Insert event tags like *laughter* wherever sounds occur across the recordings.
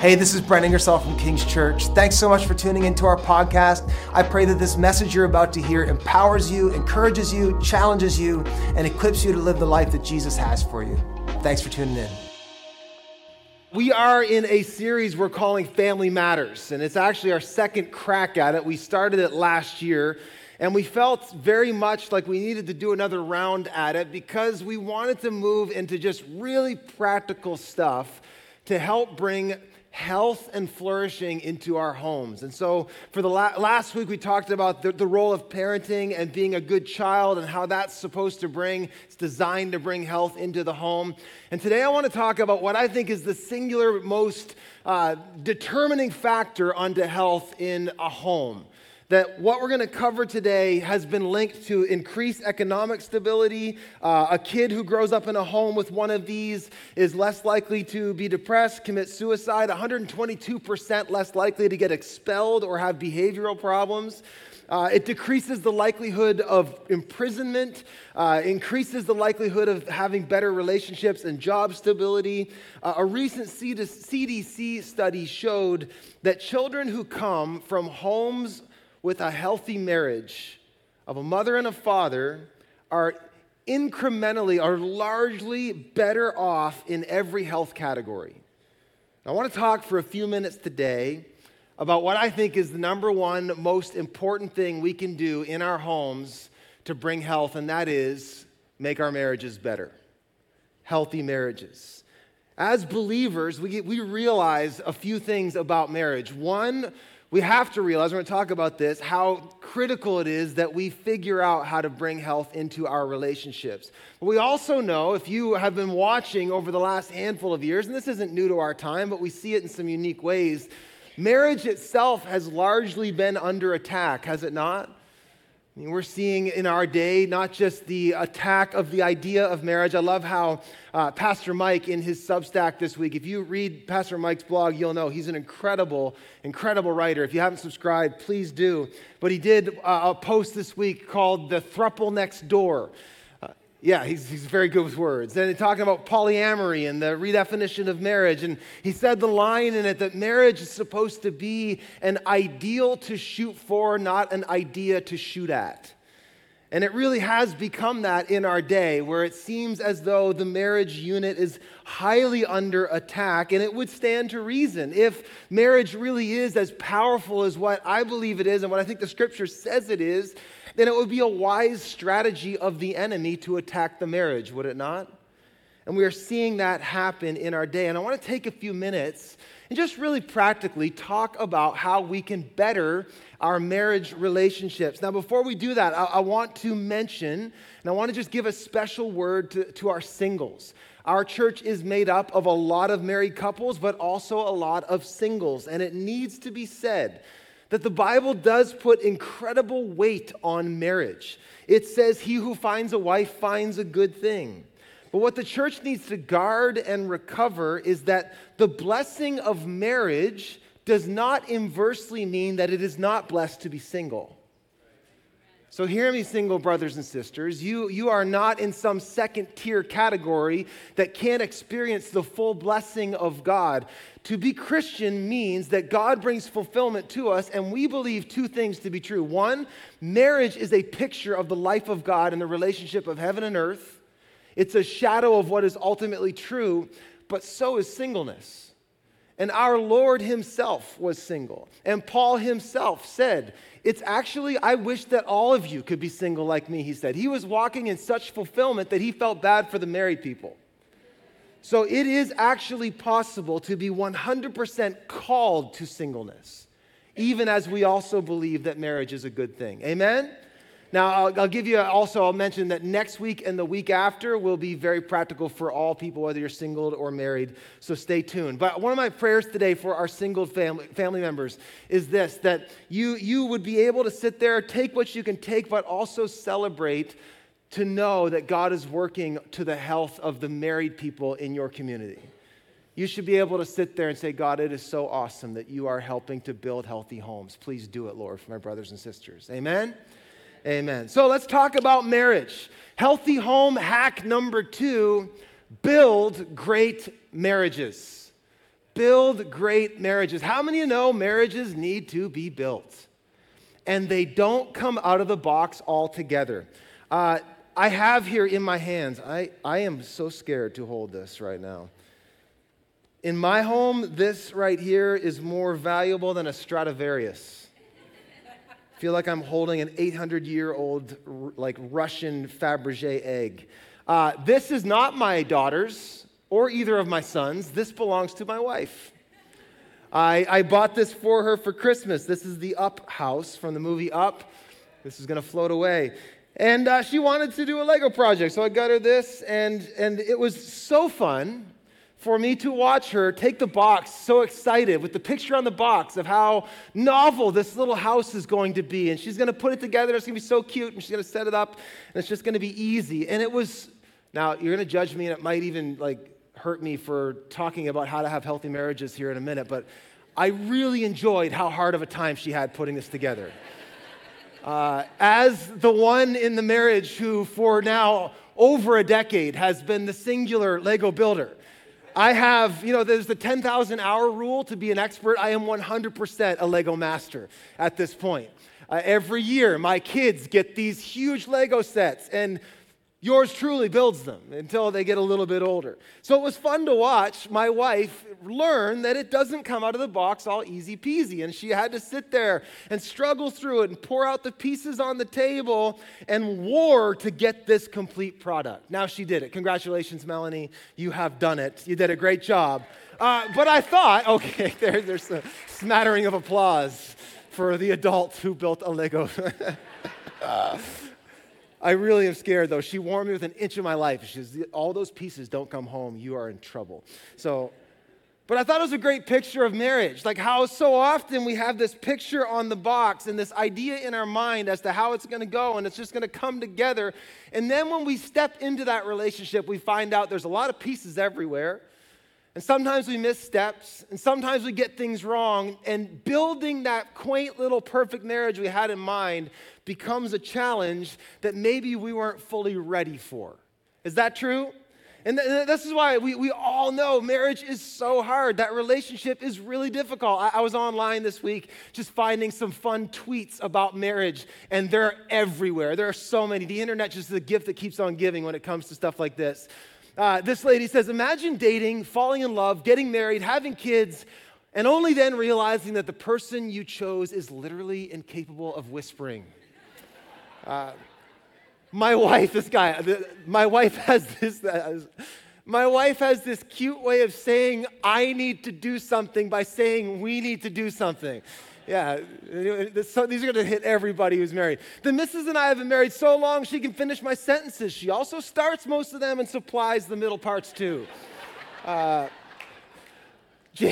Hey, this is Brent Ingersoll from King's Church. Thanks so much for tuning into our podcast. I pray that this message you're about to hear empowers you, encourages you, challenges you, and equips you to live the life that Jesus has for you. Thanks for tuning in. We are in a series we're calling Family Matters, and it's actually our second crack at it. We started it last year, and we felt very much like we needed to do another round at it because we wanted to move into just really practical stuff to help bring health and flourishing into our homes. And so, for the la- last week, we talked about the, the role of parenting and being a good child and how that's supposed to bring, it's designed to bring health into the home. And today, I want to talk about what I think is the singular most uh, determining factor onto health in a home that what we're going to cover today has been linked to increased economic stability. Uh, a kid who grows up in a home with one of these is less likely to be depressed, commit suicide, 122% less likely to get expelled or have behavioral problems. Uh, it decreases the likelihood of imprisonment, uh, increases the likelihood of having better relationships and job stability. Uh, a recent CDC study showed that children who come from homes with a healthy marriage of a mother and a father are incrementally, are largely better off in every health category. I want to talk for a few minutes today about what I think is the number one most important thing we can do in our homes to bring health, and that is make our marriages better. Healthy marriages. As believers, we, we realize a few things about marriage. One, we have to realize, we're going to talk about this, how critical it is that we figure out how to bring health into our relationships. But we also know, if you have been watching over the last handful of years, and this isn't new to our time, but we see it in some unique ways, marriage itself has largely been under attack, has it not? I mean, we're seeing in our day not just the attack of the idea of marriage. I love how uh, Pastor Mike in his Substack this week, if you read Pastor Mike's blog, you'll know he's an incredible, incredible writer. If you haven't subscribed, please do. But he did uh, a post this week called The Thruple Next Door. Yeah, he's, he's very good with words. And talking about polyamory and the redefinition of marriage. And he said the line in it that marriage is supposed to be an ideal to shoot for, not an idea to shoot at. And it really has become that in our day, where it seems as though the marriage unit is highly under attack. And it would stand to reason. If marriage really is as powerful as what I believe it is and what I think the scripture says it is, then it would be a wise strategy of the enemy to attack the marriage, would it not? And we are seeing that happen in our day. And I want to take a few minutes and just really practically talk about how we can better our marriage relationships. Now, before we do that, I, I want to mention, and I want to just give a special word to, to our singles. Our church is made up of a lot of married couples, but also a lot of singles. And it needs to be said that the Bible does put incredible weight on marriage. It says, He who finds a wife finds a good thing. But what the church needs to guard and recover is that the blessing of marriage does not inversely mean that it is not blessed to be single. So, hear me, single brothers and sisters. You, you are not in some second tier category that can't experience the full blessing of God. To be Christian means that God brings fulfillment to us, and we believe two things to be true. One, marriage is a picture of the life of God and the relationship of heaven and earth, it's a shadow of what is ultimately true, but so is singleness. And our Lord Himself was single. And Paul himself said, It's actually, I wish that all of you could be single like me, he said. He was walking in such fulfillment that he felt bad for the married people. So it is actually possible to be 100% called to singleness, even as we also believe that marriage is a good thing. Amen? Now, I'll, I'll, give you also, I'll mention that next week and the week after will be very practical for all people, whether you're single or married. So stay tuned. But one of my prayers today for our single family, family members is this that you, you would be able to sit there, take what you can take, but also celebrate to know that God is working to the health of the married people in your community. You should be able to sit there and say, God, it is so awesome that you are helping to build healthy homes. Please do it, Lord, for my brothers and sisters. Amen. Amen. So let's talk about marriage. Healthy home hack number two build great marriages. build great marriages. How many of you know marriages need to be built? And they don't come out of the box altogether. Uh, I have here in my hands, I, I am so scared to hold this right now. In my home, this right here is more valuable than a Stradivarius. Feel like I'm holding an 800 year old, like Russian Fabergé egg. Uh, this is not my daughter's or either of my sons. This belongs to my wife. I, I bought this for her for Christmas. This is the Up house from the movie Up. This is going to float away. And uh, she wanted to do a Lego project, so I got her this, and, and it was so fun for me to watch her take the box so excited with the picture on the box of how novel this little house is going to be. And she's going to put it together. It's going to be so cute. And she's going to set it up. And it's just going to be easy. And it was, now you're going to judge me, and it might even like hurt me for talking about how to have healthy marriages here in a minute. But I really enjoyed how hard of a time she had putting this together. *laughs* Uh, as the one in the marriage who, for now over a decade, has been the singular Lego builder. I have, you know, there's the 10,000 hour rule to be an expert. I am 100% a Lego master at this point. Uh, every year, my kids get these huge Lego sets, and Yours truly builds them until they get a little bit older. So it was fun to watch my wife learn that it doesn't come out of the box all easy peasy. And she had to sit there and struggle through it and pour out the pieces on the table and war to get this complete product. Now she did it. Congratulations, Melanie. You have done it. You did a great job. Uh, but I thought, *laughs* okay, there, there's a smattering of applause for the adult who built a Lego. *laughs* uh, I really am scared though. She warned me with an inch of my life. She says, All those pieces don't come home. You are in trouble. So, but I thought it was a great picture of marriage. Like how so often we have this picture on the box and this idea in our mind as to how it's going to go and it's just going to come together. And then when we step into that relationship, we find out there's a lot of pieces everywhere. And sometimes we miss steps, and sometimes we get things wrong. And building that quaint little perfect marriage we had in mind becomes a challenge that maybe we weren't fully ready for. Is that true? And th- this is why we, we all know marriage is so hard. That relationship is really difficult. I, I was online this week just finding some fun tweets about marriage, and they're everywhere. There are so many. The internet just is a gift that keeps on giving when it comes to stuff like this. Uh, this lady says, Imagine dating, falling in love, getting married, having kids, and only then realizing that the person you chose is literally incapable of whispering. Uh, my wife, this guy, my wife has this. Uh, my wife has this cute way of saying, I need to do something by saying, we need to do something. Yeah, So these are going to hit everybody who's married. The missus and I have been married so long she can finish my sentences. She also starts most of them and supplies the middle parts too. Uh, *laughs*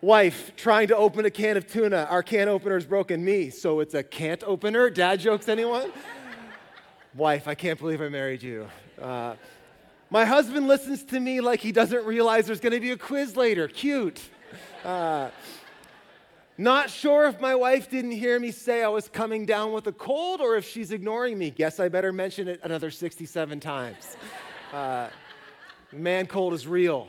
wife trying to open a can of tuna. Our can opener is broken. Me, so it's a can't opener. Dad jokes, anyone? wife, I can't believe I married you. Uh, my husband listens to me like he doesn't realize there's going to be a quiz later. Cute. Uh, not sure if my wife didn't hear me say I was coming down with a cold or if she's ignoring me. Guess I better mention it another 67 times. *laughs* Uh, man cold is real.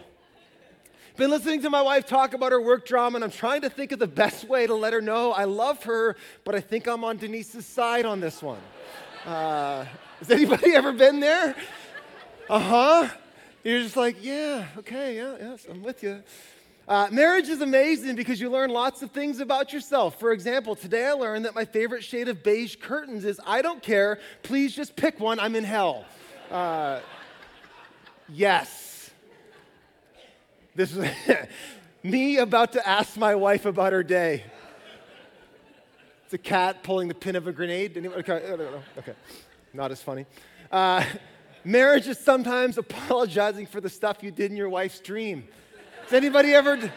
Been listening to my wife talk about her work drama, and I'm trying to think of the best way to let her know I love her, but I think I'm on Denise's side on this one. Uh, has anybody *laughs* ever been there? Uh huh. You're just like, yeah, okay, yeah, yes, I'm with you. Uh, marriage is amazing because you learn lots of things about yourself. For example, today I learned that my favorite shade of beige curtains is I don't care, please just pick one, I'm in hell. Uh, yes. This is *laughs* me about to ask my wife about her day. It's a cat pulling the pin of a grenade. Anyone? Okay, okay. not as funny. Uh, *laughs* marriage is sometimes apologizing for the stuff you did in your wife's dream. Has anybody ever?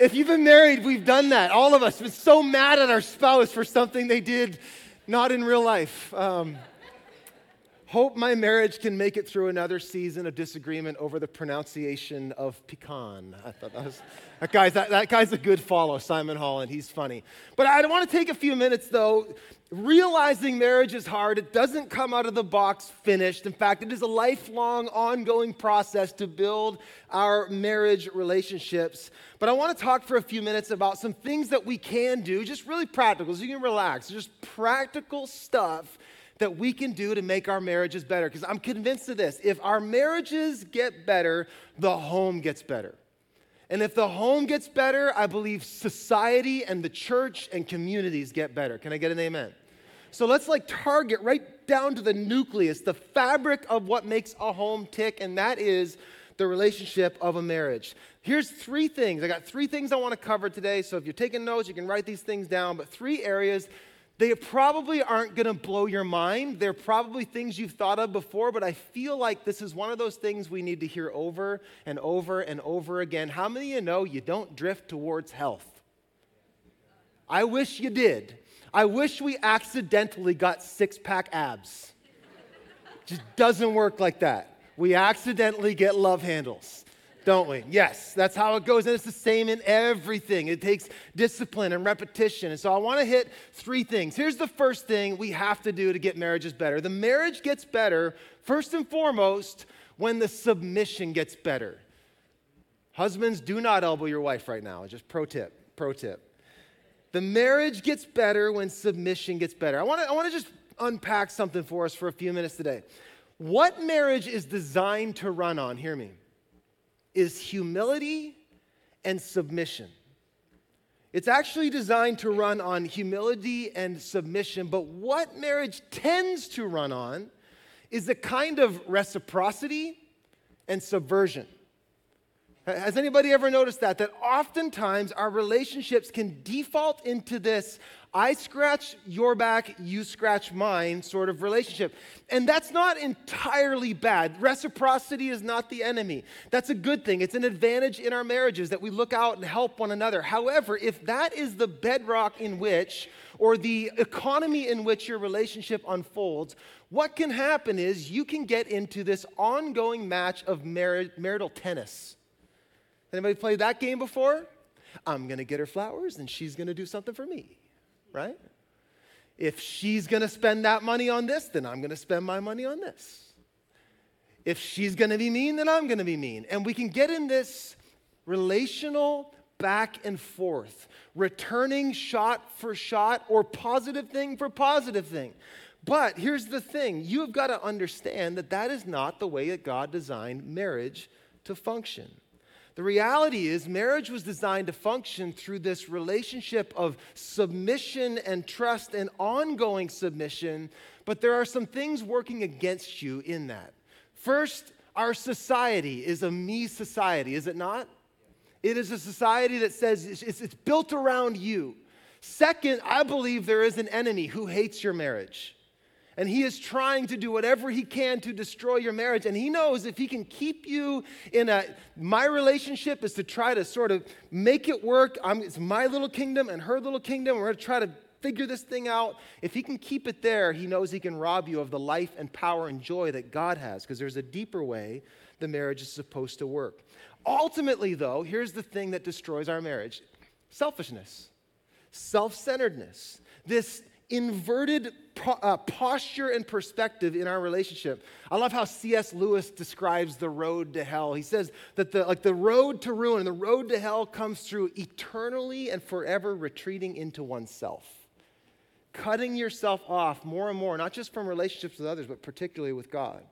If you've been married, we've done that. All of us been so mad at our spouse for something they did not in real life. Um, Hope my marriage can make it through another season of disagreement over the pronunciation of pecan. I thought that was, that guy's, that, that guy's a good follow, Simon Holland. He's funny. But I want to take a few minutes, though, realizing marriage is hard. It doesn't come out of the box finished. In fact, it is a lifelong, ongoing process to build our marriage relationships. But I want to talk for a few minutes about some things that we can do, just really practical, so you can relax. Just practical stuff that we can do to make our marriages better. Because I'm convinced of this if our marriages get better, the home gets better. And if the home gets better, I believe society and the church and communities get better. Can I get an amen? So let's like target right down to the nucleus, the fabric of what makes a home tick, and that is the relationship of a marriage. Here's three things. I got three things I want to cover today. So if you're taking notes, you can write these things down, but three areas they probably aren't going to blow your mind. They're probably things you've thought of before, but I feel like this is one of those things we need to hear over and over and over again. How many of you know you don't drift towards health? I wish you did. I wish we accidentally got six pack abs. Just doesn't work like that. We accidentally get love handles don't we? Yes, that's how it goes. And it's the same in everything. It takes discipline and repetition. And so I want to hit three things. Here's the first thing we have to do to get marriages better the marriage gets better, first and foremost, when the submission gets better. Husbands, do not elbow your wife right now. Just pro tip, pro tip. The marriage gets better when submission gets better. I want to I want to just unpack something for us for a few minutes today. What marriage is designed to run on? Hear me is humility and submission. It's actually designed to run on humility and submission, but what marriage tends to run on is a kind of reciprocity and subversion. Has anybody ever noticed that? That oftentimes our relationships can default into this I scratch your back, you scratch mine sort of relationship. And that's not entirely bad. Reciprocity is not the enemy. That's a good thing. It's an advantage in our marriages that we look out and help one another. However, if that is the bedrock in which, or the economy in which your relationship unfolds, what can happen is you can get into this ongoing match of mar- marital tennis. Anybody played that game before? I'm to get her flowers and she's to do something for me right? If she's going to spend that money on this, then I'm going to spend my money on this. If she's going to be mean, then I'm going to be mean. And we can get in this relational back and forth, returning shot for shot or positive thing for positive thing. But here's the thing you have got to understand that that is not the way that God designed marriage to function. The reality is, marriage was designed to function through this relationship of submission and trust and ongoing submission, but there are some things working against you in that. First, our society is a me society, is it not? It is a society that says it's, built around you. Second, I believe there is an enemy who hates your marriage and he is trying to do whatever he can to destroy your marriage. And he knows if he can keep you in a, my relationship is to try to sort of make it work. I'm, it's my little kingdom and her little kingdom. We're going to try to figure this thing out. If he can keep it there, he knows he can rob you of the life and power and joy that God has, because there's a deeper way the marriage is supposed to work. Ultimately, though, here's the thing that destroys our marriage selfishness, self centeredness, this inverted po- uh, posture and perspective in our relationship. I love how C.S. Lewis describes the road to hell. He says that the, like the road to ruin and the road to hell comes through eternally and forever retreating into oneself, cutting yourself off more and more, not just from relationships with others, but particularly with God.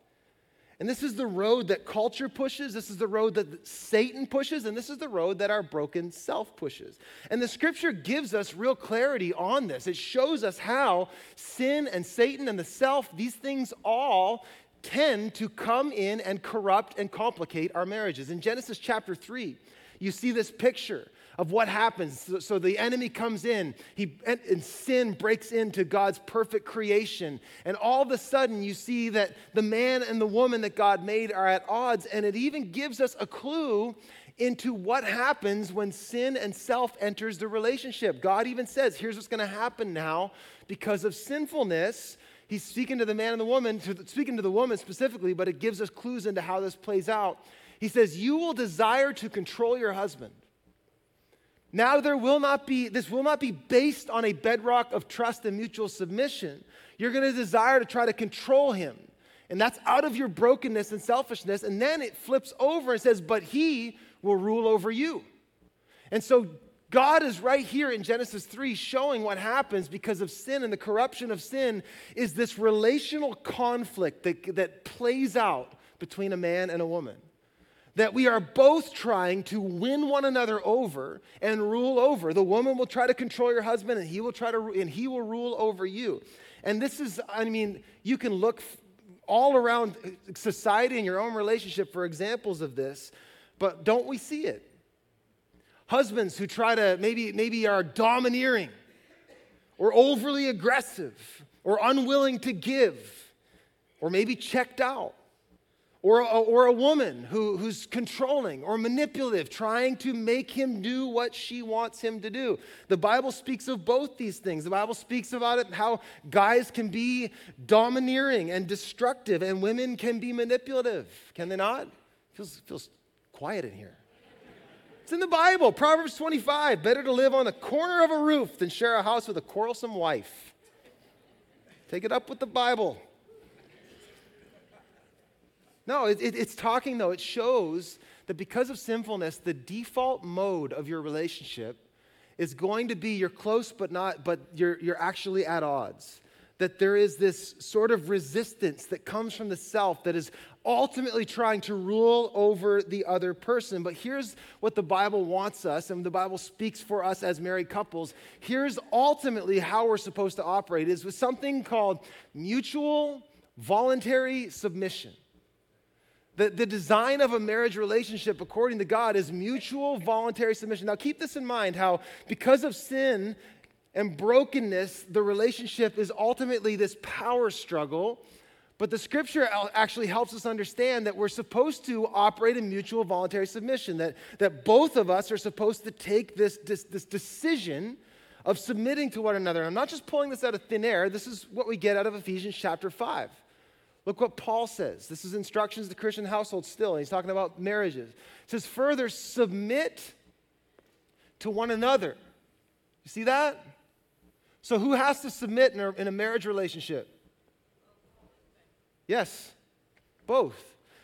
And this is the road that culture pushes. This is the road that Satan pushes. And this is the road that our broken self pushes. And the scripture gives us real clarity on this. It shows us how sin and Satan and the self, these things all tend to come in and corrupt and complicate our marriages. In Genesis chapter 3, you see this picture of what happens. So, so the enemy comes in, he, and, and sin breaks into God's perfect creation. And all of a sudden, you see that the man and the woman that God made are at odds. And it even gives us a clue into what happens when sin and self enters the relationship. God even says, here's what's going to happen now because of sinfulness He's speaking to the man and the woman, to the, speaking to the woman specifically, but it gives us clues into how this plays out. He says, You will desire to control your husband. Now there will not be, this will not be based on a bedrock of trust and mutual submission. You're going to desire to try to control him. And that's out of your brokenness and selfishness. And then it flips over and says, But he will rule over you. And so God is right here in Genesis 3 showing what happens because of sin and the corruption of sin is this relational conflict that, that plays out between a man and a woman. That we are both trying to win one another over and rule over. The woman will try to control your husband and he will try to and he will rule over you. And this is I mean, you can look all around uh, society and your own relationship for examples of this, but don't we see it? husbands who try to maybe, maybe are domineering or overly aggressive or unwilling to give or maybe checked out. Or a, or a woman who, who's controlling or manipulative, trying to make him do what she wants him to do. The Bible speaks of both these things. The Bible speaks about it how guys can be domineering and destructive, and women can be manipulative. Can they not? Feels, feels quiet in here. It's in the Bible, Proverbs 25. Better to live on the corner of a roof than share a house with a quarrelsome wife. Take it up with the Bible. No, it, it, it's talking though, it shows that because of sinfulness, the default mode of your relationship is going to be you're close, but not, but you're, you're actually at odds that there is this sort of resistance that comes from the self that is ultimately trying to rule over the other person. But here's what the Bible wants us, and the Bible speaks for us as married couples. Here's ultimately how we're supposed to operate is with something called mutual voluntary submission. The, the design of a marriage relationship, according to God, is mutual voluntary submission. Now, keep this in mind how, because of sin and brokenness, the relationship is ultimately this power struggle. But the scripture actually helps us understand that we're supposed to operate in mutual voluntary submission, that, that both of us are supposed to take this, this, this decision of submitting to one another. And I'm not just pulling this out of thin air, this is what we get out of Ephesians chapter 5. Look what Paul says. This is instructions to Christian household still, and he's talking about marriages. It says, Further, submit to one another. You see that? So, who has to submit in a, in a marriage relationship? Yes, both.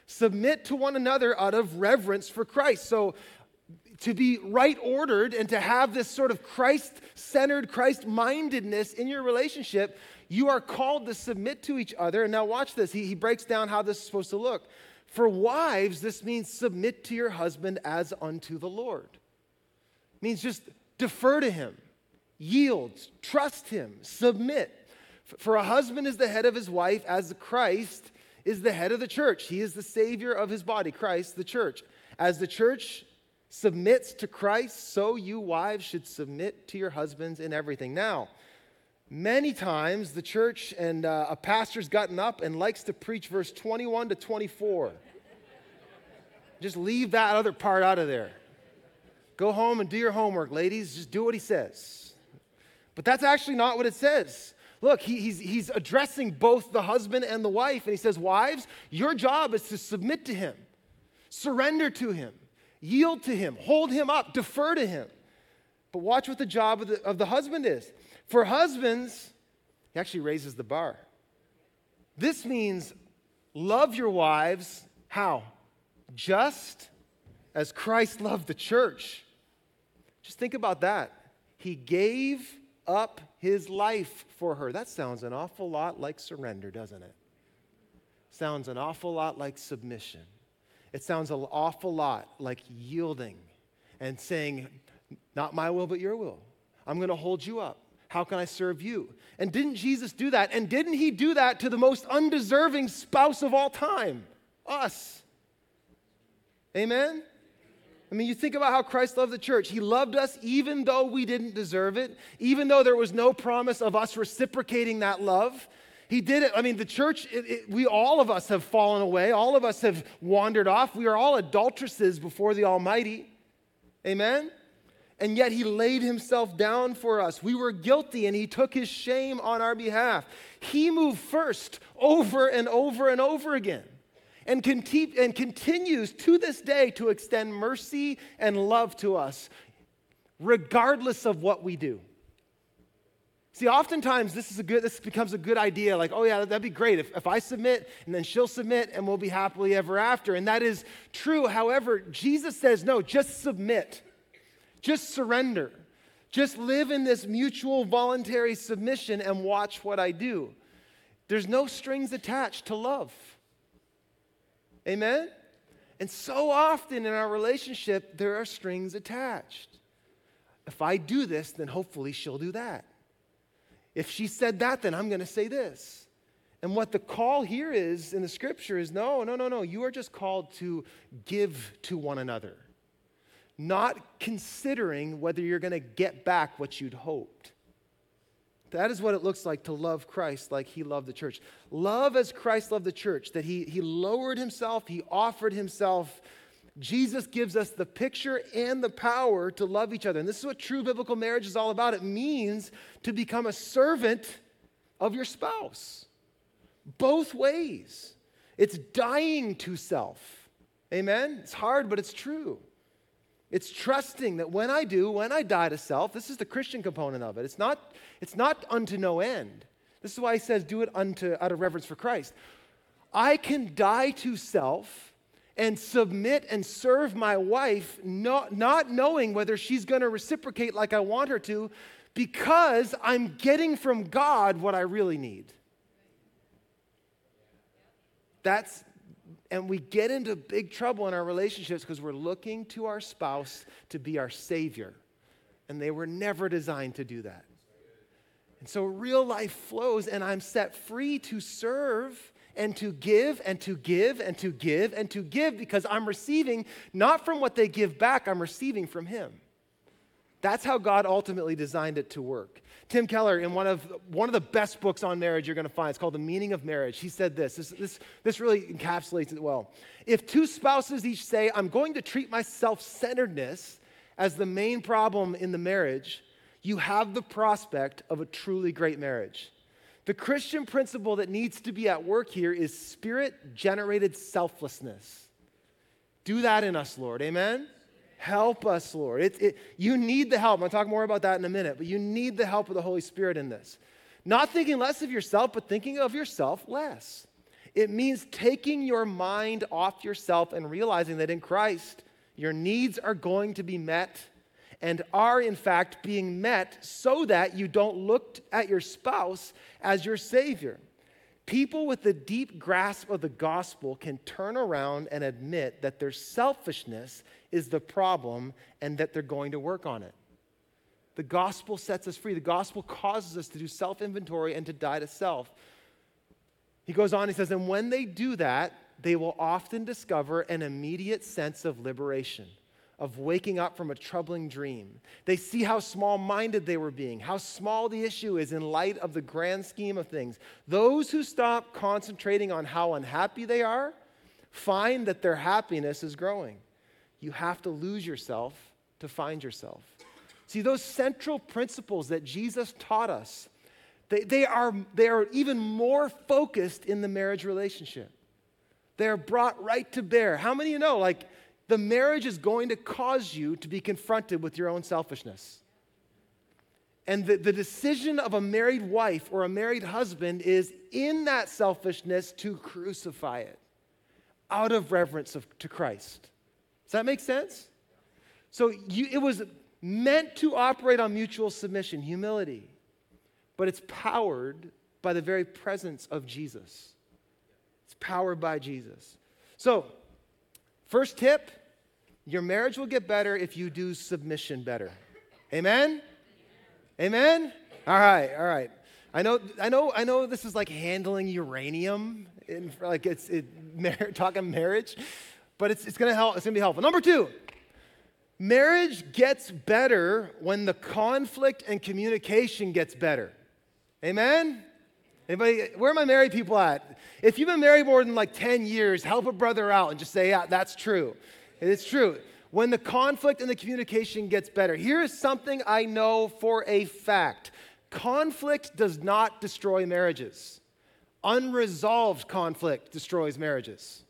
Submit to one another out of reverence for Christ. So, to be right ordered and to have this sort of Christ centered, Christ mindedness in your relationship, you are called to submit to each other. And now, watch this. He, he breaks down how this is supposed to look. For wives, this means submit to your husband as unto the Lord. It means just defer to him yield, trust him, submit. For a husband is the head of his wife, as Christ is the head of the church. He is the Savior of his body, Christ, the church. As the church submits to Christ, so you wives should submit to your husbands in everything. Now, many times the church and uh, a pastor's gotten up and likes to preach verse 21 to 24. Just leave that other part out of there. Go home and do your homework, ladies. Just do what he says. But that's actually not what it says. Look, he, he's, he's addressing both the husband and the wife, and he says, Wives, your job is to submit to him, surrender to him, yield to him, hold him up, defer to him. But watch what the job of the, of the husband is. For husbands, he actually raises the bar. This means love your wives. How? Just as Christ loved the church. Just think about that. He gave up his life for her. That sounds an awful lot like surrender, doesn't it? Sounds an awful lot like submission. It sounds an awful lot like yielding and saying, Not my will, but your will. I'm going to hold you up. How can I serve you? And didn't Jesus do that? And didn't he do that to the most undeserving spouse of all time? Us. Amen? I mean, you think about how Christ loved the church. He loved us even though we didn't deserve it, even though there was no promise of us reciprocating that love. He did it. I mean, the church, it, it, we all of us have fallen away. All of us have wandered off. We are all adulteresses before the Almighty. Amen? And yet he laid himself down for us. We were guilty, and he took his shame on our behalf. He moved first over and over and over again and, conti- and continues to this day to extend mercy and love to us, regardless of what we do. See, oftentimes this is a good, this becomes a good idea, like, oh yeah, that'd be great if, if I submit and then she'll submit and we'll be happily ever after. And that is true. However, Jesus says, no, just submit. Just surrender. Just live in this mutual voluntary submission and watch what I do. There's no strings attached to love. Amen? And so often in our relationship, there are strings attached. If I do this, then hopefully she'll do that. If she said that, then I'm going to say this. And what the call here is in the scripture is no, no, no, no. You are just called to give to one another, not considering whether you're going to get back what you'd hoped. That is what it looks like to love Christ like he loved the church. Love as Christ loved the church, that he, he lowered himself, he offered himself. Jesus gives us the picture and the power to love each other. And this is what true biblical marriage is all about. It means to become a servant of your spouse, both ways. It's dying to self. Amen? It's hard, but it's true. It's trusting that when I do, when I die to self, this is the Christian component of it. It's not, it's not unto no end. This is why he says, do it unto out of reverence for Christ. I can die to self and submit and serve my wife, not, not knowing whether she's going to reciprocate like I want her to, because I'm getting from God what I really need. That's and we get into big trouble in our relationships because we're looking to our spouse to be our savior. And they were never designed to do that. And so real life flows, and I'm set free to serve and to give and to give and to give and to give because I'm receiving not from what they give back, I'm receiving from Him. That's how God ultimately designed it to work. Tim Keller, in one of, one of the best books on marriage you're going to find, it's called The Meaning of Marriage. He said this, this, this, this really encapsulates it well. If two spouses each say, I'm going to treat my self centeredness as the main problem in the marriage, you have the prospect of a truly great marriage. The Christian principle that needs to be at work here is spirit generated selflessness. Do that in us, Lord. Amen? Help us, Lord. It, it, you need the help. I'm going to talk more about that in a minute, but you need the help of the Holy Spirit in this. Not thinking less of yourself, but thinking of yourself less. It means taking your mind off yourself and realizing that in Christ, your needs are going to be met and are, in fact, being met so that you don't look at your spouse as your Savior. People with a deep grasp of the gospel can turn around and admit that their selfishness is the problem and that they're going to work on it. The gospel sets us free. The gospel causes us to do self inventory and to die to self. He goes on, he says, and when they do that, they will often discover an immediate sense of liberation, of waking up from a troubling dream. They see how small minded they were being, how small the issue is in light of the grand scheme of things. Those who stop concentrating on how unhappy they are find that their happiness is growing. You have to lose yourself to find yourself. See, those central principles that Jesus taught us, they, they, are, they are even more focused in the marriage relationship. They are brought right to bear. How many of you know, like, the marriage is going to cause you to be confronted with your own selfishness? And the, the decision of a married wife or a married husband is in that selfishness to crucify it out of reverence of, to Christ. Does that make sense? So you, it was meant to operate on mutual submission, humility, but it's powered by the very presence of Jesus. It's powered by Jesus. So, first tip your marriage will get better if you do submission better. Amen? Amen? All right, all right. I know, I know, I know this is like handling uranium, in, like it's it, *laughs* mar- talking marriage but it's, it's gonna help, it's gonna be helpful. Number two, marriage gets better when the conflict and communication gets better. Amen? Anybody, where are my married people at? If you've been married more than like 10 years, help a brother out and just say, yeah, that's true. It's true. when the conflict and the communication gets better. Here is something I know for a fact conflict does not destroy marriages, unresolved conflict destroys marriages.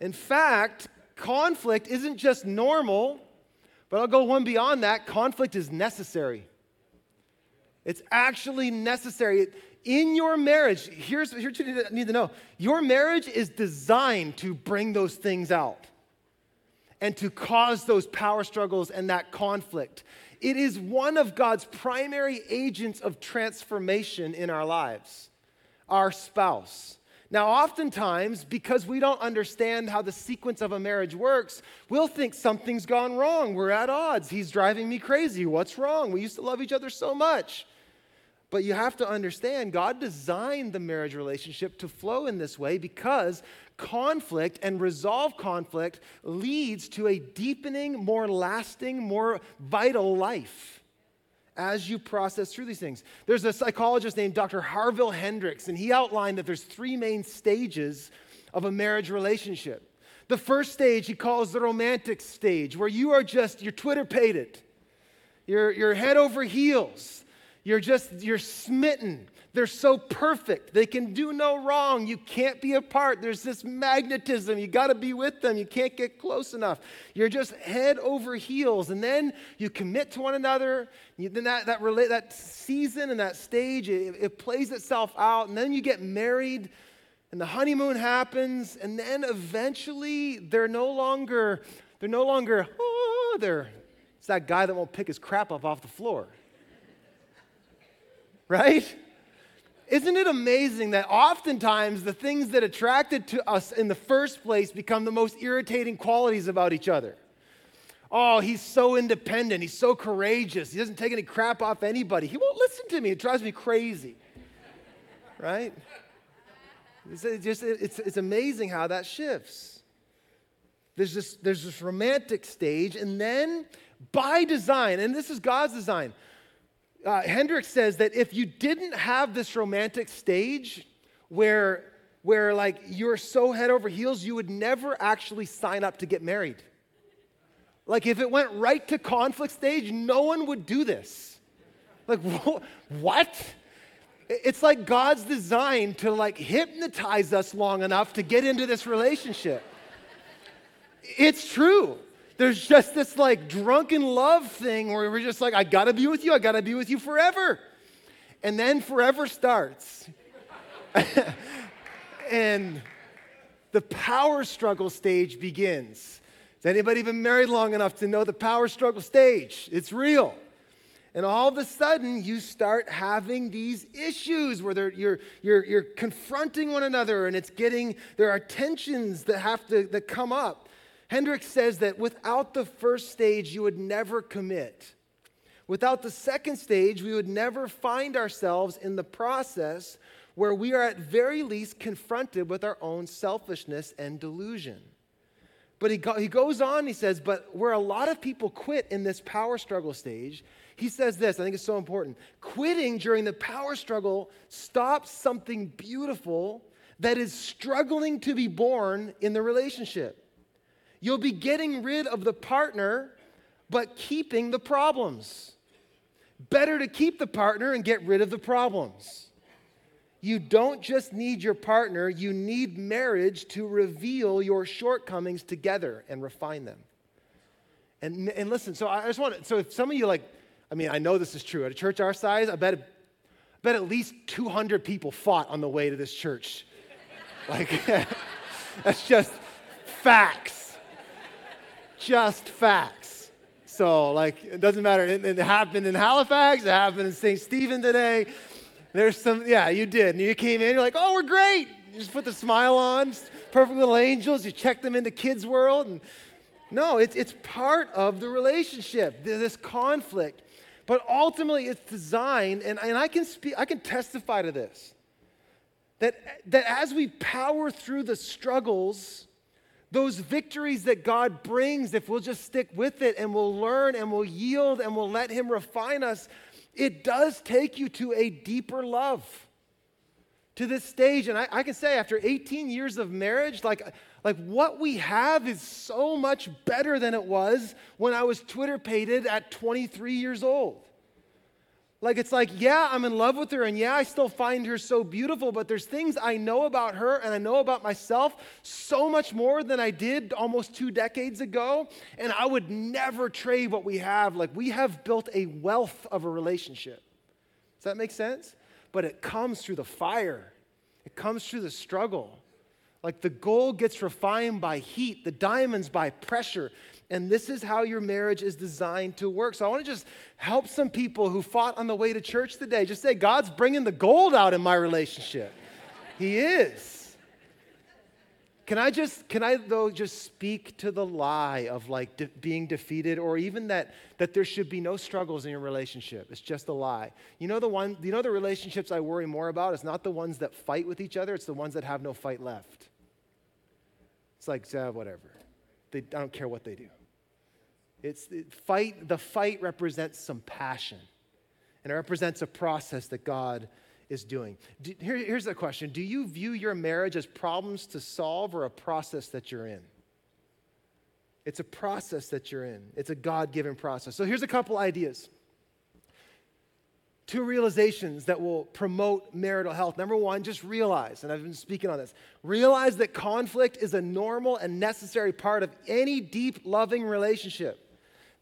In fact, conflict isn't just normal, but I'll go one beyond that conflict is necessary. It's actually necessary. In your marriage, here's, here's what you need to know your marriage is designed to bring those things out and to cause those power struggles and that conflict. It is one of God's primary agents of transformation in our lives, our spouse. Now, oftentimes, because we don't understand how the sequence of a marriage works, we'll think something's gone wrong. We're at odds. He's driving me crazy. What's wrong? We used to love each other so much. But you have to understand, God designed the marriage relationship to flow in this way because conflict and resolve conflict leads to a deepening, more lasting, more vital life as you process through these things. There's a psychologist named Dr. Harville Hendrix, and he outlined that there's three main stages of a marriage relationship. The first stage he calls the romantic stage, where you are just, you're Twitter pated. You're, you're head over heels. You're just, you're smitten. They're so perfect. They can do no wrong. You can't be apart. There's this magnetism. You got to be with them. You can't get close enough. You're just head over heels. And then you commit to one another. You, then that, that, rela- that season and that stage, it, it plays itself out. And then you get married and the honeymoon happens. And then eventually they're no longer, they're no longer, oh, they're, it's that guy that won't pick his crap up off the floor right? Isn't it amazing that oftentimes the things that attracted to us in the first place become the most irritating qualities about each other? Oh, he's so independent. He's so courageous. He doesn't take any crap off anybody. He won't listen to me. It drives me crazy. Right? It's, just, it's, it's amazing how that shifts. There's this, there's this romantic stage, and then by design, and this is God's design, uh, Hendrix says that if you didn't have this romantic stage where, where like you're so head over heels, you would never actually sign up to get married. Like if it went right to conflict stage, no one would do this. Like *laughs* what? It's like God's design to like hypnotize us long enough to get into this relationship. It's true there's just this like drunken love thing where we're just like, I gotta be with you, I gotta be with you forever. And then forever starts. *laughs* and the power struggle stage begins. Has anybody been married long enough to know the power struggle stage? It's real. And all of a sudden, you start having these issues where you're, you're, you're confronting one another, and it's getting, there are tensions that have to that come up. Hendrix says that without the first stage, you would never commit. Without the second stage, we would never find ourselves in the process where we are at very least confronted with our own selfishness and delusion. But he, go, he goes on, he says, but where a lot of people quit in this power struggle stage, he says this, I think it's so important. Quitting during the power struggle stops something beautiful that is struggling to be born in the relationship. You'll be getting rid of the partner, but keeping the problems. Better to keep the partner and get rid of the problems. You don't just need your partner, you need marriage to reveal your shortcomings together and refine them. And, and listen, so I just want to, so if some of you like, I mean, I know this is true. At a church our size, I bet, I bet at least 200 people fought on the way to this church. Like, *laughs* that's just facts just facts. So, like, it doesn't matter. It, it happened in Halifax, it happened in St. Stephen today. There's some, yeah, you did. And you came in, you're like, oh, we're great. You just put the smile on, perfect little angels. You check them into kids' world. And no, it's, it's part of the relationship, this conflict. But ultimately, it's designed, and, and I, can speak, I can testify to this, that, that as we power through the struggles, those victories that God brings, if we'll just stick with it and we'll learn and we'll yield and we'll let Him refine us, it does take you to a deeper love. To this stage, and I, I can say after 18 years of marriage, like Like what we have is so much better than it was when I was Twitter pated at 23 years old. Like, it's like, yeah, I'm in love with her, and yeah, I still find her so beautiful, but there's things I know about her and I know about myself so much more than I did almost two decades ago, and I would never trade what we have. Like, we have built a wealth of a relationship. Does that make sense? But it comes through the fire, it comes through the struggle. Like the gold gets refined by heat, the diamonds by pressure. And this is how your marriage is designed to work. So I want to just help some people who fought on the way to church today. Just say, God's bringing the gold out in my relationship. he is. Can I just, can I though just speak to the lie of like de- being defeated or even that, that there should be no struggles in your relationship? It's just a lie. You know the one, you know the relationships I worry more about? It's not the ones that fight with each other, it's the ones that have no fight left. It's like, whatever. They, I don't care what they do. It's it, fight, the fight represents some passion, and it represents a process that God is doing. Do, here, here's the question Do you view your marriage as problems to solve or a process that you're in? It's a process that you're in, it's a God given process. So here's a couple ideas two realizations that will promote marital health. Number one, just realize, and I've been speaking on this, realize that conflict is a normal and necessary part of any deep, loving relationship.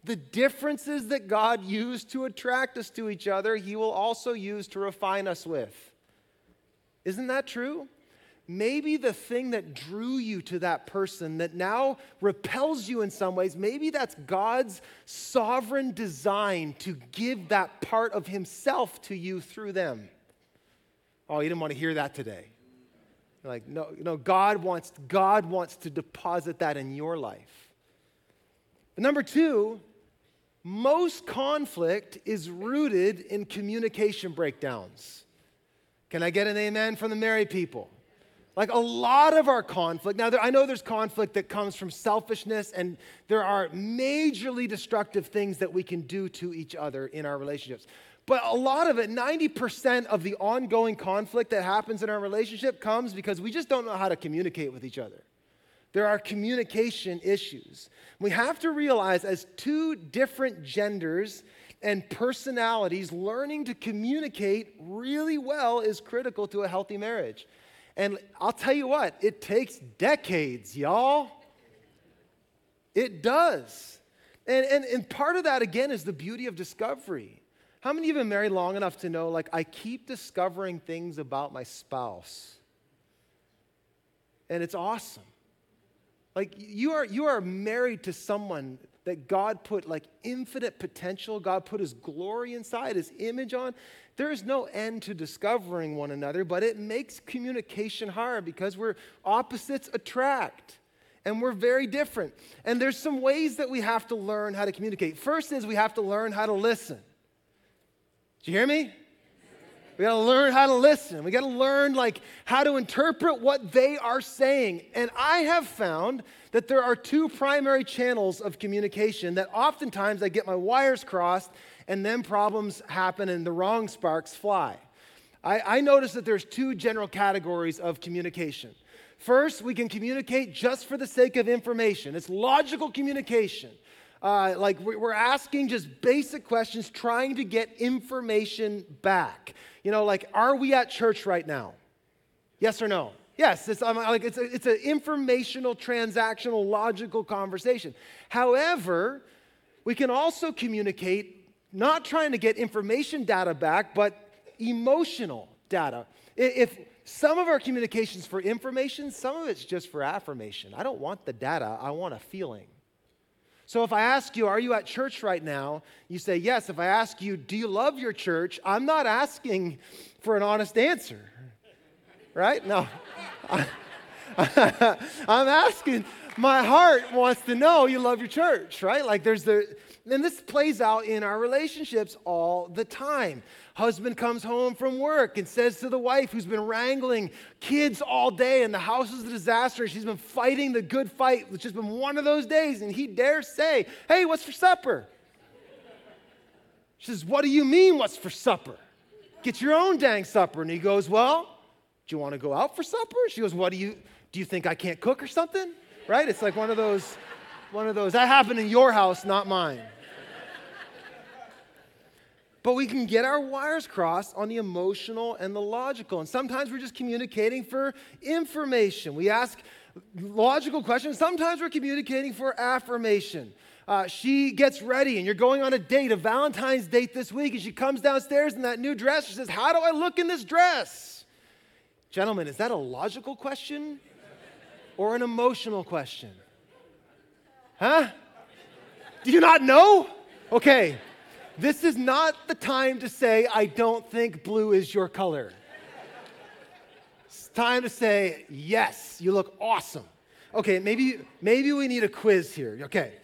The differences that God used to attract us to each other, He will also use to refine us with. Isn't that true? maybe the thing that drew you to that person that now repels you in some ways, maybe that's God's sovereign design to give that part of Himself to you through them. Oh, you didn't want to hear that today. like, no, no, God wants, God wants to deposit that in your life. But number two, most conflict is rooted in communication breakdowns. Can I get an amen from the married people? Like a lot of our conflict, now there, I know there's conflict that comes from selfishness, and there are majorly destructive things that we can do to each other in our relationships. But a lot of it, 90% of the ongoing conflict that happens in our relationship comes because we just don't know how to communicate with each other. There are communication issues. We have to realize, as two different genders and personalities, learning to communicate really well is critical to a healthy marriage. And I'll tell you what, it takes decades, y'all. It does. And, and, and part of that, again, is the beauty of discovery. How many of you have been married long enough to know, like, I keep discovering things about my spouse? And it's awesome. Like, you are, you are married to someone that God put, like, infinite potential. God put His glory inside, His image on. There is no end to discovering one another, but it makes communication hard because we're opposites attract and we're very different. And there's some ways that we have to learn how to communicate. First is we have to learn how to listen. Do you hear me? We got to learn how to listen. We got to learn like how to interpret what they are saying. And I have found that there are two primary channels of communication that oftentimes I get my wires crossed and then problems happen and the wrong sparks fly. I, I notice that there's two general categories of communication. First, we can communicate just for the sake of information. It's logical communication. Uh, like we're asking just basic questions, trying to get information back. You know, like, are we at church right now? Yes or no? Yes, it's, um, like it's, it's an informational, transactional, logical conversation. However, we can also communicate not trying to get information data back, but emotional data. If some of our communications for information, some of it's just for affirmation. I don't want the data, I want a feeling. So if I ask you, are you at church right now? You say yes. If I ask you, do you love your church? I'm not asking for an honest answer, right? No. *laughs* I'm asking, my heart wants to know you love your church, right? Like there's the, and this plays out in our relationships all the time. Husband comes home from work and says to the wife who's been wrangling kids all day and the house is a disaster. She's been fighting the good fight. It's just been one of those days. And he dares say, Hey, what's for supper? She says, What do you mean, what's for supper? Get your own dang supper. And he goes, Well, do you want to go out for supper? She goes, What do you Do you think I can't cook or something? Right? It's like one of those, one of those. That happened in your house, not mine. But we can get our wires crossed on the emotional and the logical. And sometimes we're just communicating for information. We ask logical questions. Sometimes we're communicating for affirmation. Uh, she gets ready and you're going on a date, a Valentine's date this week, and she comes downstairs in that new dress. She says, How do I look in this dress? Gentlemen, is that a logical question or an emotional question? Huh? Do you not know? Okay. This is not the time to say, I don't think blue is your color. It's time to say, yes, you look awesome. Okay, maybe, maybe we need a quiz here. Okay.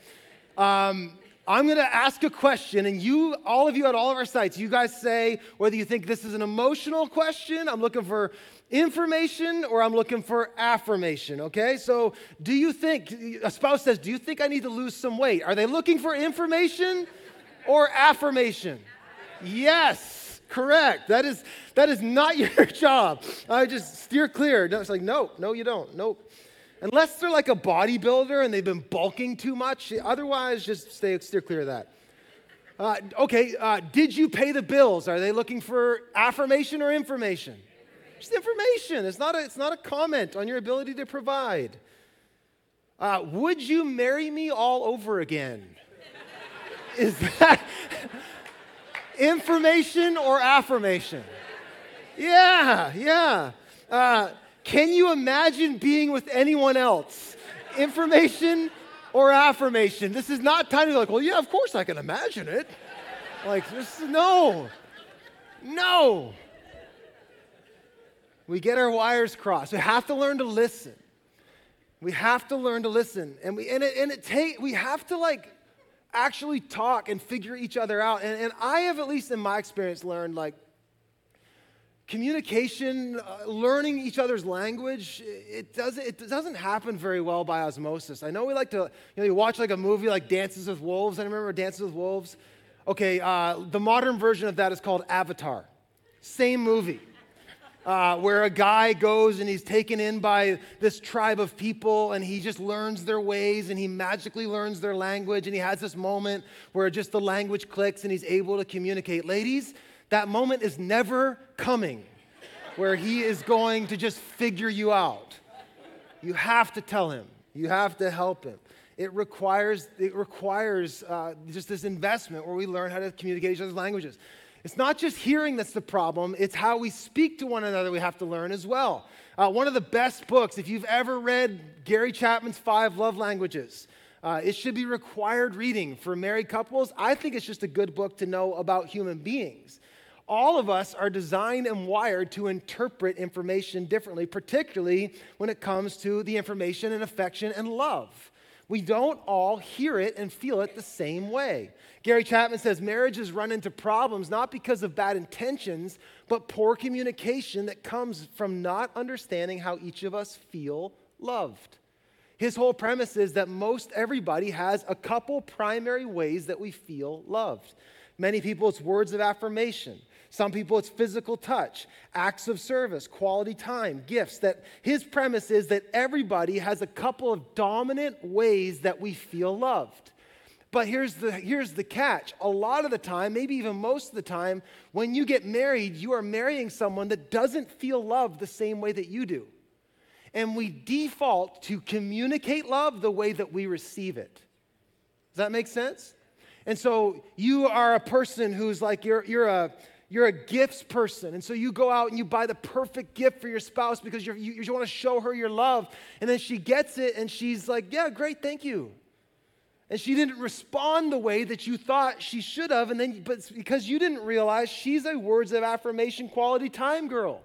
Um, I'm going to ask a question, and you, all of you at all of our sites, you guys say whether you think this is an emotional question, I'm looking for information, or I'm looking for affirmation, okay? So, do you think, a spouse says, Do you think I need to lose some weight? Are they looking for information? or affirmation? Yes, correct. That is, that is not *laughs* your job. I just steer clear. No, it's like, no, no, you don't. Nope. Unless they're like a bodybuilder and they've been bulking too much. Otherwise, just stay steer clear of that. Uh, okay, uh, did you pay the bills? Are they looking for affirmation or information? Just information. It's not a, it's not a comment on your ability to provide. Uh, would you marry me all over again? *laughs* Is that *laughs* information or affirmation? Yeah, yeah. Uh, can you imagine being with anyone else? Information or affirmation? This is not time to be like, well, yeah, of course I can imagine it. Like, this, no, no. We get our wires crossed. We have to learn to listen. We have to learn to listen. And we and it, and it take we have to like actually talk and figure each other out. And, and I have, at least in my experience, learned like communication, uh, learning each other's language, it doesn't, it doesn't happen very well by osmosis. I know we like to, you know, you watch like a movie like Dances with Wolves. I remember Dances with Wolves. Okay, uh, the modern version of that is called Avatar. Same movie uh, where a guy goes and he's taken in by this tribe of people and he just learns their ways and he magically learns their language and he has this moment where just the language clicks and he's able to communicate. Ladies, that moment is never coming where he is going to just figure you out. You have to tell him, you have to help him. It requires, it requires uh, just this investment where we learn how to communicate each other's languages. It's not just hearing that's the problem, it's how we speak to one another we have to learn as well. Uh, one of the best books, if you've ever read Gary Chapman's Five Love Languages, uh, it should be required reading for married couples. I think it's just a good book to know about human beings. All of us are designed and wired to interpret information differently, particularly when it comes to the information and affection and love. We don't all hear it and feel it the same way. Gary Chapman says marriages run into problems not because of bad intentions, but poor communication that comes from not understanding how each of us feel loved. His whole premise is that most everybody has a couple primary ways that we feel loved. Many people, it's words of affirmation. Some people, it's physical touch, acts of service, quality time, gifts. That his premise is that everybody has a couple of dominant ways that we feel loved. But here's the, here's the catch. A lot of the time, maybe even most of the time, when you get married, you are marrying someone that doesn't feel love the same way that you do. And we default to communicate love the way that we receive it. Does that make sense? And so you are a person who's like, you're, you're a, you're a gifts person. And so you go out and you buy the perfect gift for your spouse because you you, want to show her your love. And then she gets it and she's like, yeah, great, thank you and she didn't respond the way that you thought she should have and then but because you didn't realize she's a words of affirmation quality time girl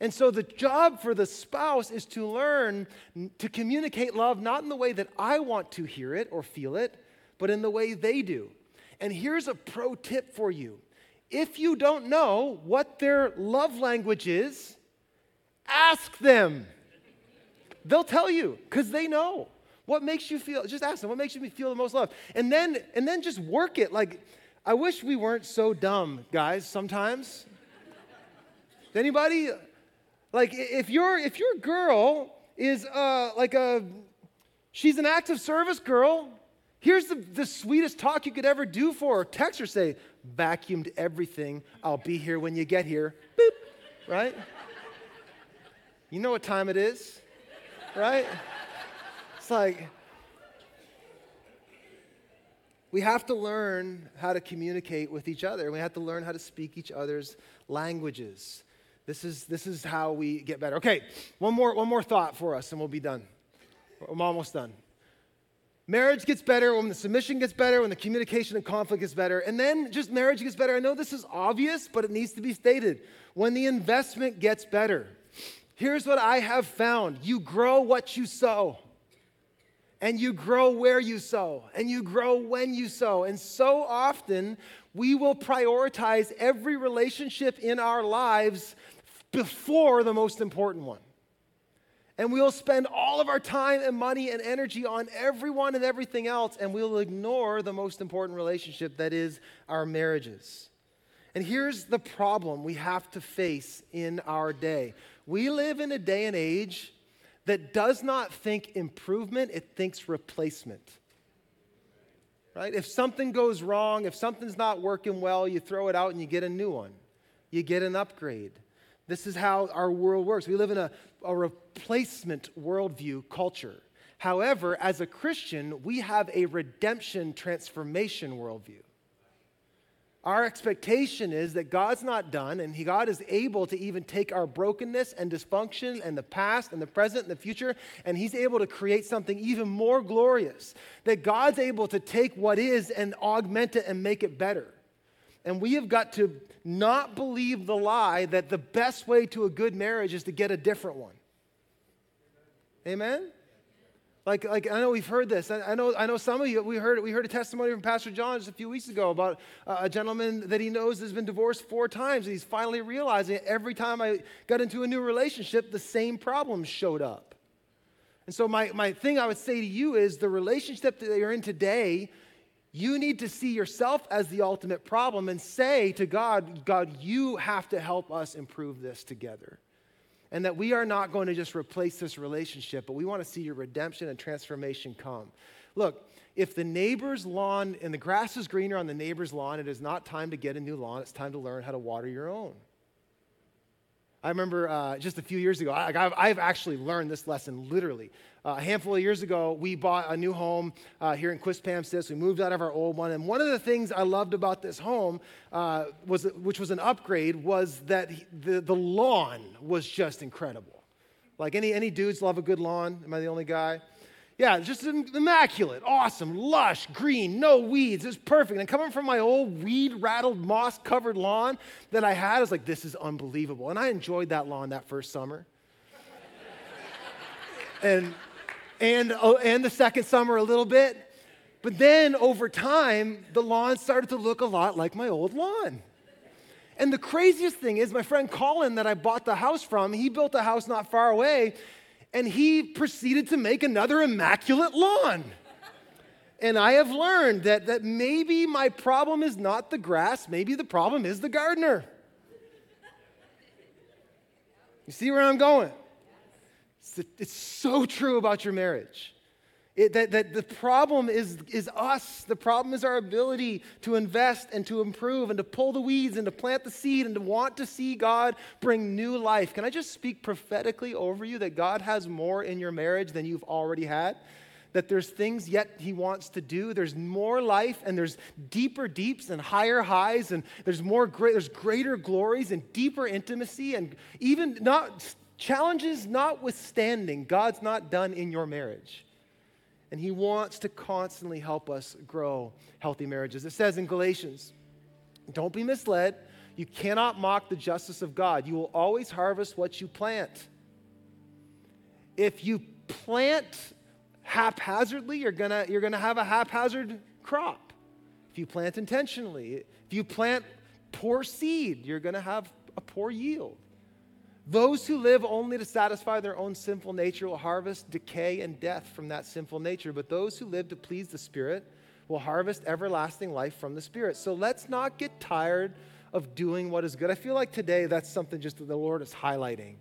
and so the job for the spouse is to learn to communicate love not in the way that i want to hear it or feel it but in the way they do and here's a pro tip for you if you don't know what their love language is ask them they'll tell you because they know what makes you feel, just ask them, what makes you feel the most loved? And then, and then just work it. Like, I wish we weren't so dumb, guys, sometimes. Anybody? Like, if you're, if your girl is uh, like a, she's an acts of service girl. Here's the, the sweetest talk you could ever do for her. Text her, say, vacuumed everything. I'll be here when you get here. Boop, right? You know what time it is, right? It's like, we have to learn how to communicate with each other. We have to learn how to speak each other's languages. This is, this is how we get better. Okay, one more, one more thought for us and we'll be done. I'm almost done. Marriage gets better when the submission gets better, when the communication and conflict gets better, and then just marriage gets better. I know this is obvious, but it needs to be stated. When the investment gets better, here's what I have found you grow what you sow, and you grow where you sow, and you grow when you sow. And so often, we will prioritize every relationship in our lives before the most important one. And we'll spend all of our time and money and energy on everyone and everything else, and we'll ignore the most important relationship that is our marriages. And here's the problem we have to face in our day we live in a day and age that does not think improvement, it thinks replacement. Right? If something goes wrong, if something's not working well, you throw it out and you get a new one. You get an upgrade. This is how our world works. We live in a, a replacement worldview culture. However, as a Christian, we have a redemption transformation worldview. Our expectation is that God's not done, and he, God is able to even take our brokenness and dysfunction and the past and the present and the future, and He's able to create something even more glorious. That God's able to take what is and augment it and make it better. And we have got to not believe the lie that the best way to a good marriage is to get a different one. Amen? Like, like I know we've heard this. I, I, know, I know some of you, we heard, we heard a testimony from Pastor John just a few weeks ago about a gentleman that he knows has been divorced four times. And he's finally realizing every time I got into a new relationship, the same problems showed up. And so, my, my thing I would say to you is the relationship that you're in today, you need to see yourself as the ultimate problem and say to God, God, you have to help us improve this together and that we are not going to just replace this relationship, but we want to see your redemption and transformation come. Look, if the neighbor's lawn and the grass is greener on the neighbor's lawn, it is not time to get a new lawn. It's time to learn how to water your own. I remember uh, just a few years ago, I, have I've actually learned this lesson literally. Uh, a handful of years ago, we bought a new home uh, here in Quispamsis. We moved out of our old one. And one of the things I loved about this home, uh, was, which was an upgrade, was that the, the lawn was just incredible. Like any, any dudes love a good lawn. Am I the only guy? Yeah, just immaculate, awesome, lush, green, no weeds. It's perfect. And coming from my old weed rattled, moss covered lawn that I had, I was like, this is unbelievable. And I enjoyed that lawn that first summer. *laughs* and, and, oh, and the second summer a little bit. But then over time, the lawn started to look a lot like my old lawn. And the craziest thing is, my friend Colin, that I bought the house from, he built a house not far away, and he proceeded to make another immaculate lawn. And I have learned that, that maybe my problem is not the grass, maybe the problem is the gardener. You see where I'm going? It's, it's so true about your marriage. It, that, that the problem is, is us. The problem is our ability to invest and to improve and to pull the weeds and to plant the seed and to want to see God bring new life. Can I just speak prophetically over you that God has more in your marriage than you've already had? That there's things yet He wants to do. There's more life and there's deeper deeps and higher highs and there's more great, there's greater glories and deeper intimacy and even not challenges notwithstanding, God's not done in your marriage and He wants to constantly help us grow healthy marriages. It says in Galatians, don't be misled. You cannot mock the justice of God. You will always harvest what you plant. If you plant haphazardly, you're gonna, you're gonna have a haphazard crop. If you plant intentionally, if you plant poor seed, you're gonna have a poor yield. Those who live only to satisfy their own sinful nature will harvest decay and death from that sinful nature, but those who live to please the Spirit will harvest everlasting life from the Spirit. So let's not get tired of doing what is good. I feel like today that's something just that the Lord is highlighting.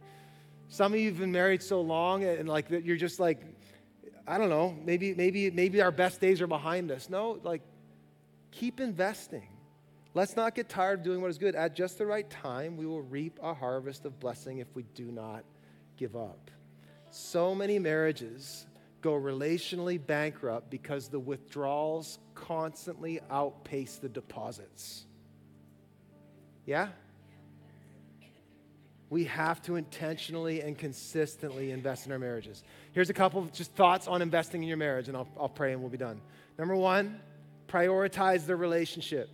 Some of you have been married so long and like you're just like, I don't know, maybe, maybe, maybe our best days are behind us. No, like keep investing. Let's not get tired of doing what is good. At just the right time, we will reap a harvest of blessing if we do not give up. So many marriages go relationally bankrupt because the withdrawals constantly outpace the deposits. Yeah? We have to intentionally and consistently invest in our marriages. Here's a couple of just thoughts on investing in your marriage, and I'll, I'll pray and we'll be done. Number one, prioritize the relationship.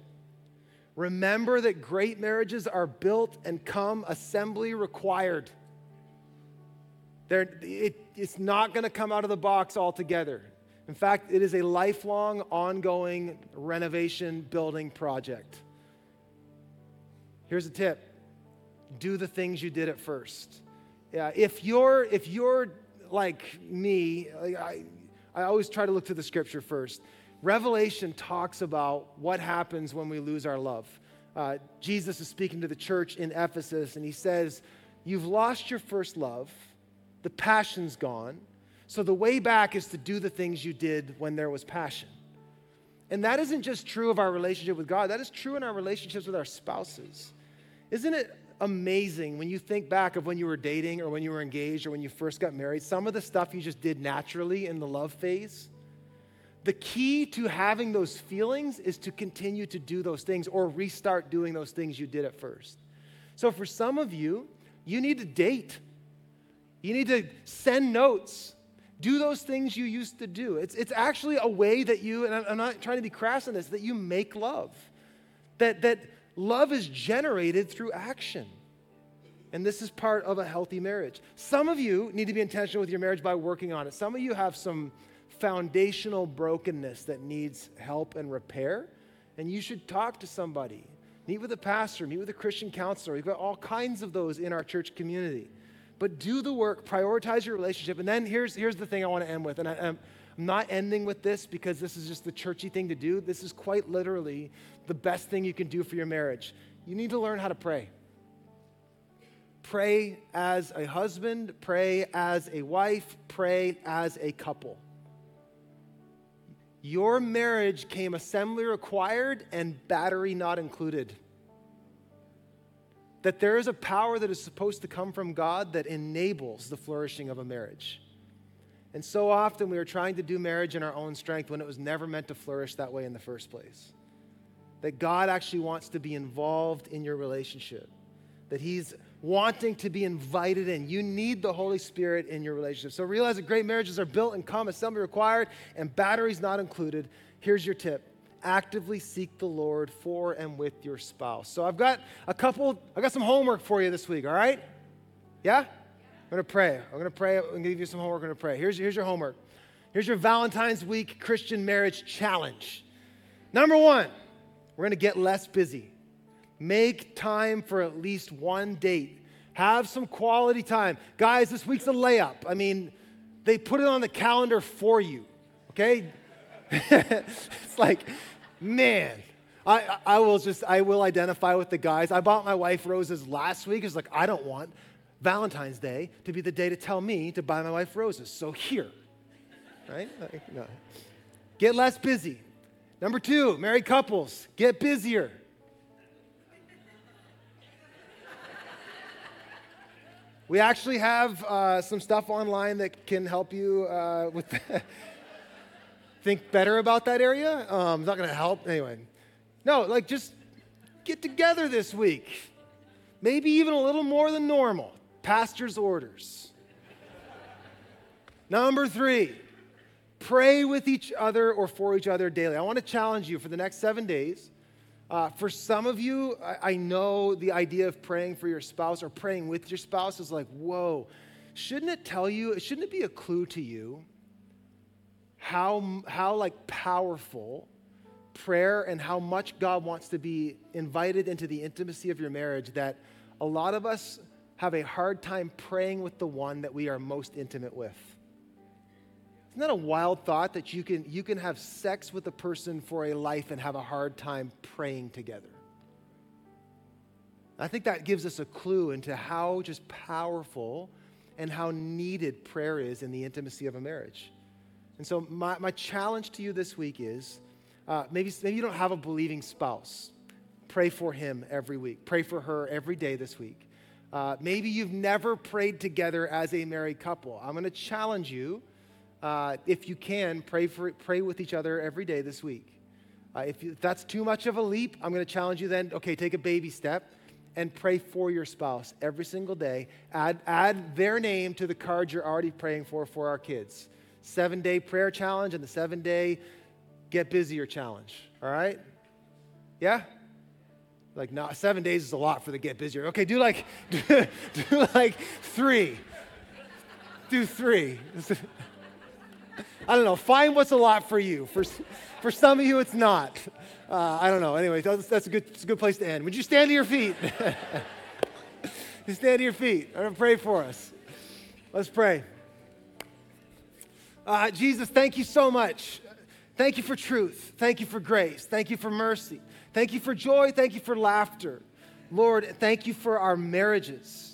Remember that great marriages are built and come assembly required. It, it's not going to come out of the box altogether. In fact, it is a lifelong, ongoing renovation building project. Here's a tip do the things you did at first. Yeah, if you're, if you're like me, I, I always try to look to the scripture first. Revelation talks about what happens when we lose our love. Uh, Jesus is speaking to the church in Ephesus, and he says, You've lost your first love, the passion's gone. So the way back is to do the things you did when there was passion. And that isn't just true of our relationship with God, that is true in our relationships with our spouses. Isn't it amazing when you think back of when you were dating or when you were engaged or when you first got married, some of the stuff you just did naturally in the love phase? The key to having those feelings is to continue to do those things or restart doing those things you did at first. So for some of you, you need to date. You need to send notes. Do those things you used to do. It's, it's actually a way that you, and I'm not trying to be crass in this, that you make love. That, that love is generated through action. And this is part of a healthy marriage. Some of you need to be intentional with your marriage by working on it. Some of you have some foundational brokenness that needs help and repair, and you should talk to somebody. Meet with a pastor, meet with a Christian counselor. We've got all kinds of those in our church community. But do the work, prioritize your relationship. And then here's, here's the thing I want to end with. And I, I'm not ending with this because this is just the churchy thing to do. This is quite literally the best thing you can do for your marriage. You need to learn how to pray. Pray as a husband, pray as a wife, pray as a couple. Your marriage came assembly required and battery not included. That there is a power that is supposed to come from God that enables the flourishing of a marriage. And so often we are trying to do marriage in our own strength when it was never meant to flourish that way in the first place. That God actually wants to be involved in your relationship, that He's wanting to be invited in. You need the Holy Spirit in your relationship. So realize that great marriages are built and come assembly required and batteries not included. Here's your tip actively seek the Lord for and with your spouse. So I've got a couple, I got some homework for you this week, all right? Yeah? I'm gonna pray. I'm gonna pray. I'm gonna give you some homework. I'm gonna pray. Here's, here's your homework. Here's your Valentine's Week Christian Marriage Challenge. Number one, we're gonna get less busy. Make time for at least one date. Have some quality time. Guys, this week's a layup. I mean, they put it on the calendar for you, okay? *laughs* it's like, man, I, I will just, I will identify with the guys. I bought my wife roses last week. It's like, I don't want Valentine's Day to be the day to tell me to buy my wife roses. So here, right? No. Get less busy. Number two, married couples, get busier. We actually have uh, some stuff online that can help you uh, with *laughs* think better about that area. Um, it's not going to help anyway. No, like just get together this week. Maybe even a little more than normal. Pastor's orders. Number three, pray with each other or for each other daily. I want to challenge you for the next seven days uh, for some of you, I, I know the idea of praying for your spouse or praying with your spouse is like, whoa. Shouldn't it tell you, shouldn't it be a clue to you how, how like powerful prayer and how much God wants to be invited into the intimacy of your marriage that a lot of us have a hard time praying with the one that we are most intimate with? Isn't that a wild thought that you can, you can have sex with a person for a life and have a hard time praying together? I think that gives us a clue into how just powerful and how needed prayer is in the intimacy of a marriage. And so, my, my challenge to you this week is uh, maybe, maybe you don't have a believing spouse. Pray for him every week, pray for her every day this week. Uh, maybe you've never prayed together as a married couple. I'm going to challenge you, uh, if you can, pray, for, pray with each other every day this week. Uh, if, you, if that's too much of a leap, I'm going to challenge you then, okay, take a baby step and pray for your spouse every single day. Add, add their name to the card you're already praying for for our kids. Seven day prayer challenge and the seven day get busier challenge. All right? Yeah? Like, not seven days is a lot for the get busier. Okay, do like, *laughs* do, do like three. Do three. *laughs* I don't know. Find what's a lot for you. For, for some of you, it's not. Uh, I don't know. Anyway, that's, that's, a good, that's a good place to end. Would you stand to your feet? *laughs* stand to your feet. I'm going to pray for us. Let's pray. Uh, Jesus, thank you so much. Thank you for truth. Thank you for grace. Thank you for mercy. Thank you for joy. Thank you for laughter. Lord, thank you for our marriages.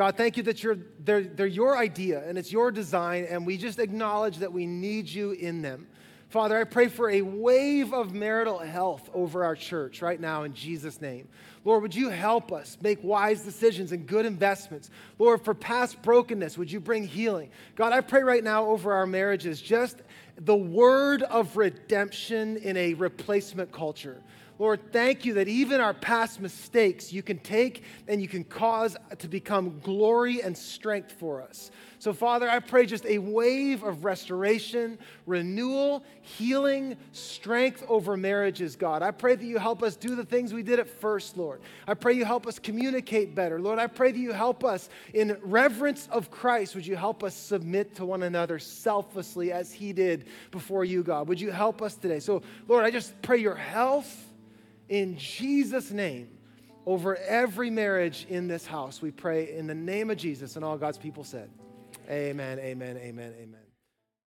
God, thank you that you're, they're, they're your idea and it's your design, and we just acknowledge that we need you in them. Father, I pray for a wave of marital health over our church right now in Jesus' name. Lord, would you help us make wise decisions and good investments? Lord, for past brokenness, would you bring healing? God, I pray right now over our marriages, just the word of redemption in a replacement culture. Lord, thank you that even our past mistakes you can take and you can cause to become glory and strength for us. So, Father, I pray just a wave of restoration, renewal, healing, strength over marriages, God. I pray that you help us do the things we did at first, Lord. I pray you help us communicate better. Lord, I pray that you help us in reverence of Christ. Would you help us submit to one another selflessly as he did before you, God? Would you help us today? So, Lord, I just pray your health in Jesus' name over every marriage in this house. We pray in the name of Jesus, and all God's people said, Amen, amen, amen, amen.